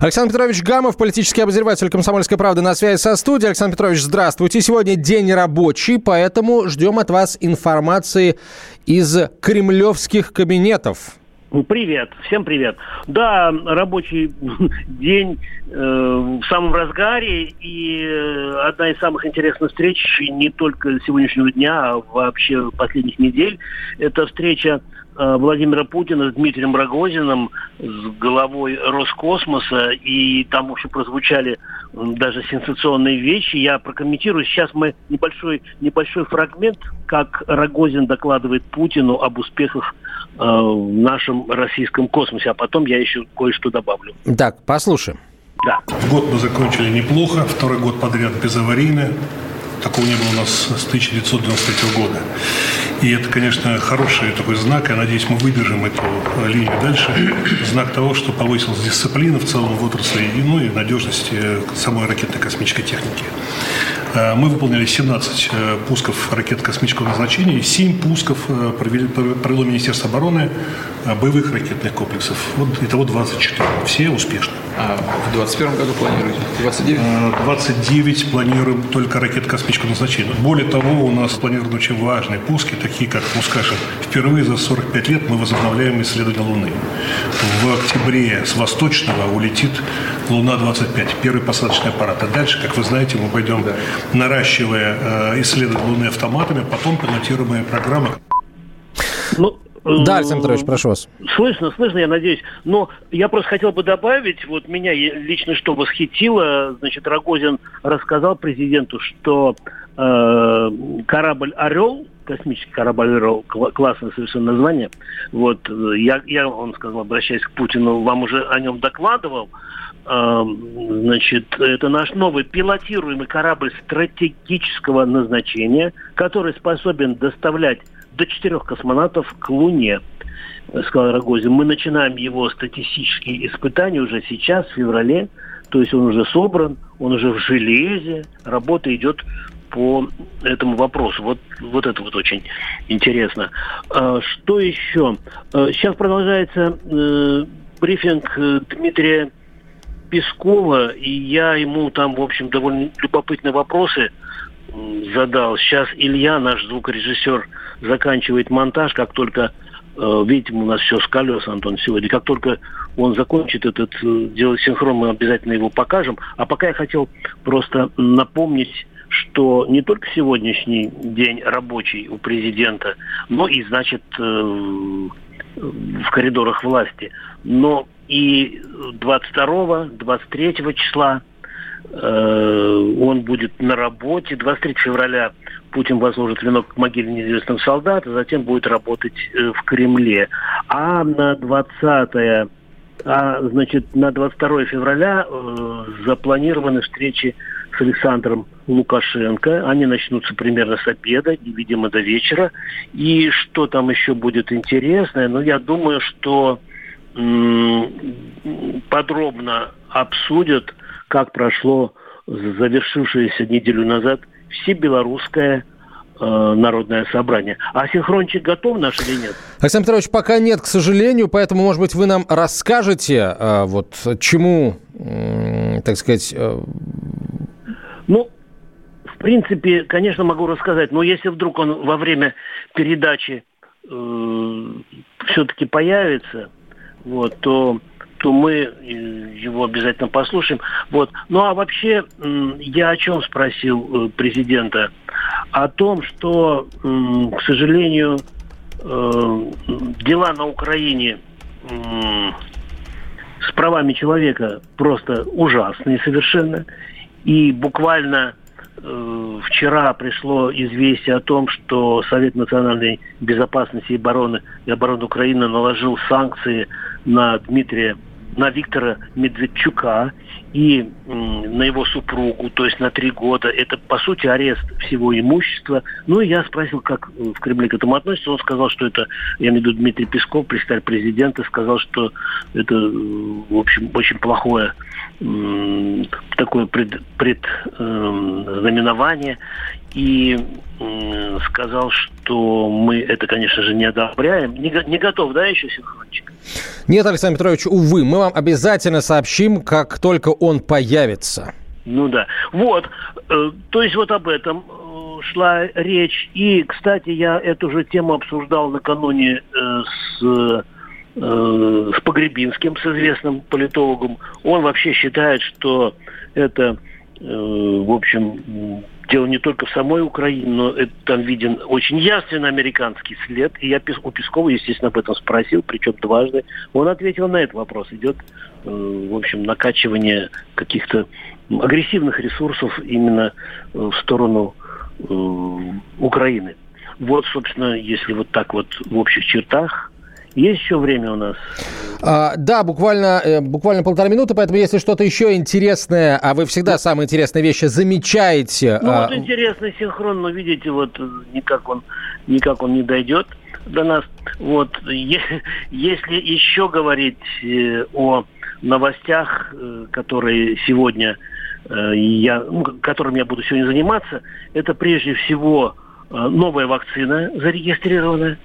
Александр Петрович Гамов, политический обозреватель «Комсомольской правды» на связи со студией. Александр Петрович, здравствуйте. Сегодня день рабочий, поэтому ждем от вас информации из кремлевских кабинетов. Привет, всем привет. Да, рабочий день э, в самом разгаре и э, одна из самых интересных встреч не только сегодняшнего дня, а вообще последних недель. Это встреча Владимира Путина с Дмитрием Рогозиным, с главой Роскосмоса, и там уже прозвучали м, даже сенсационные вещи. Я прокомментирую. Сейчас мы небольшой, небольшой фрагмент, как Рогозин докладывает Путину об успехах э, в нашем российском космосе, а потом я еще кое-что добавлю. Так, послушаем. Да. Год мы закончили неплохо, второй год подряд безаварийно. Такого не было у нас с 1993 года. И это, конечно, хороший такой знак. Я надеюсь, мы выдержим эту э, линию дальше. Знак того, что повысилась дисциплина в целом в отрасли, и, ну и надежность э, самой ракетно-космической техники. Э, Мы выполнили 17 э, пусков ракет космического назначения и 7 пусков провели- провело Министерство обороны боевых ракетных комплексов. Вот итого 24. Все успешно. А в 21 году планируете? 29? Э, 29 планируем только ракет космического назначения. Более того, у нас планированы очень важные пуски, такие как, ну скажем, впервые за 45 лет мы возобновляем исследование Луны. В октябре с восточного улетит Луна-25, первый посадочный аппарат. А дальше, как вы знаете, мы пойдем, наращивая э, исследование Луны автоматами, потом пилотируемая программа, Ну, Да, э, Александр Петрович, прошу вас. Слышно, слышно, я надеюсь. Но я просто хотел бы добавить, вот меня лично что восхитило, значит, Рогозин рассказал президенту, что э, корабль «Орел», космический корабль «Орел», кла- классное совершенно название, вот, э, я, я, он сказал, обращаясь к Путину, вам уже о нем докладывал, Э, Значит, это наш новый пилотируемый корабль стратегического назначения, который способен доставлять до четырех космонавтов к Луне, э, сказал Рогозин. Мы начинаем его статистические испытания уже сейчас, в феврале. То есть он уже собран, он уже в железе, работа идет по этому вопросу. Вот, вот это вот очень интересно. А, Что еще? А, Сейчас продолжается э, брифинг э, Дмитрия Пескова, и я ему там, в общем, довольно любопытные вопросы задал. Сейчас Илья, наш звукорежиссер, заканчивает монтаж, как только, э, видите, у нас все с колес, Антон, сегодня, как только он закончит этот, э, делать синхрон, мы обязательно его покажем. А пока я хотел просто напомнить, что не только сегодняшний день рабочий у президента, но и, значит, э, в коридорах власти, но и 22-23 числа он будет на работе. 23 февраля Путин возложит венок к могиле неизвестного солдата, затем будет работать э, в Кремле. А на 20 а, значит, на 22 февраля э, запланированы встречи с Александром Лукашенко. Они начнутся примерно с обеда и, видимо, до вечера. И что там еще будет интересное? Ну, я думаю, что м, подробно обсудят, как прошло завершившееся неделю назад всебелорусское э, народное собрание. А синхрончик готов наш или нет? Александр Петрович, пока нет, к сожалению, поэтому, может быть, вы нам расскажете, э, вот чему, так сказать, э, Ну, в принципе, конечно, могу рассказать, но если вдруг он во время передачи э, все-таки появится, вот, то, то мы э, его обязательно послушаем. Вот. Ну а вообще, я о чем спросил э, президента? О том, что, к сожалению, э, дела на Украине с правами человека просто ужасные совершенно. И буквально вчера пришло известие о том, что Совет национальной безопасности и обороны, и обороны Украины наложил санкции на Дмитрия на Виктора Медведчука и на его супругу, то есть на три года. Это, по сути, арест всего имущества. Ну, и я спросил, как в Кремле к этому относится. Он сказал, что это, я имею в виду Дмитрий Песков, представитель президента, сказал, что это, в общем, очень плохое такое пред, предзнаменование. Э, и э, сказал, что мы это, конечно же, не одобряем. Не, не готов, да, еще синхрончик? Нет, Александр Петрович, увы, мы вам обязательно сообщим, как только он появится. Ну да. Вот. Э, то есть вот об этом э, шла речь. И, кстати, я эту же тему обсуждал накануне э, с с Погребинским, с известным политологом. Он вообще считает, что это, в общем, дело не только в самой Украине, но это, там виден очень ясный американский след. И я у Пескова, естественно, об этом спросил, причем дважды. Он ответил на этот вопрос. Идет, э, в общем, накачивание каких-то агрессивных ресурсов именно э, в сторону э, Украины. Вот, собственно, если вот так вот в общих чертах есть еще время у нас? А, да, буквально, э, буквально полтора минуты, поэтому если что-то еще интересное, а вы всегда ну, самые интересные вещи замечаете. Ну, а... вот интересный синхрон, но видите, вот э, никак он, никак он не дойдет до нас. Вот, если еще говорить э, о новостях, которые сегодня я, ну, которым я буду сегодня заниматься, это прежде всего новая вакцина зарегистрированная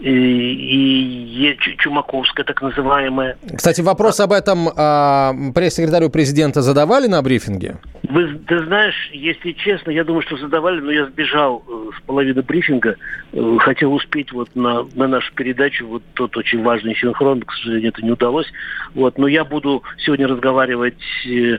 и, и Чумаковская, так называемая. Кстати, вопрос об этом э, пресс-секретарю президента задавали на брифинге? Вы, ты знаешь, если честно, я думаю, что задавали, но я сбежал э, с половины брифинга, э, хотел успеть вот на, на нашу передачу, вот тот очень важный синхрон, к сожалению, это не удалось. Вот, но я буду сегодня разговаривать э, э,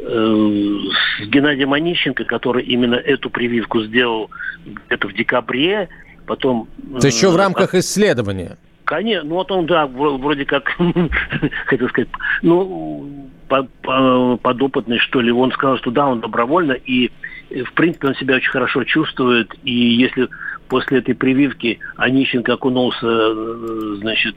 с Геннадием Онищенко, который именно эту прививку сделал где-то в декабре, Потом... То есть еще в э, рамках исследования? Конечно, ну вот он, да, вроде как, хотел сказать, ну, подопытный, что ли. Он сказал, что да, он добровольно, и, э, в принципе, он себя очень хорошо чувствует. И если после этой прививки Онищенко окунулся, э, значит,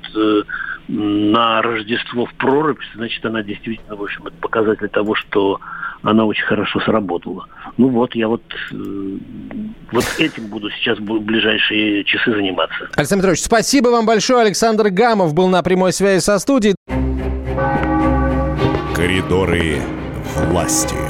на Рождество в прорубь, значит, она действительно, в общем, это показатель того, что она очень хорошо сработала. Ну вот, я вот, э, вот этим буду сейчас в ближайшие часы заниматься. Александр Петрович, спасибо вам большое. Александр Гамов был на прямой связи со студией. Коридоры власти.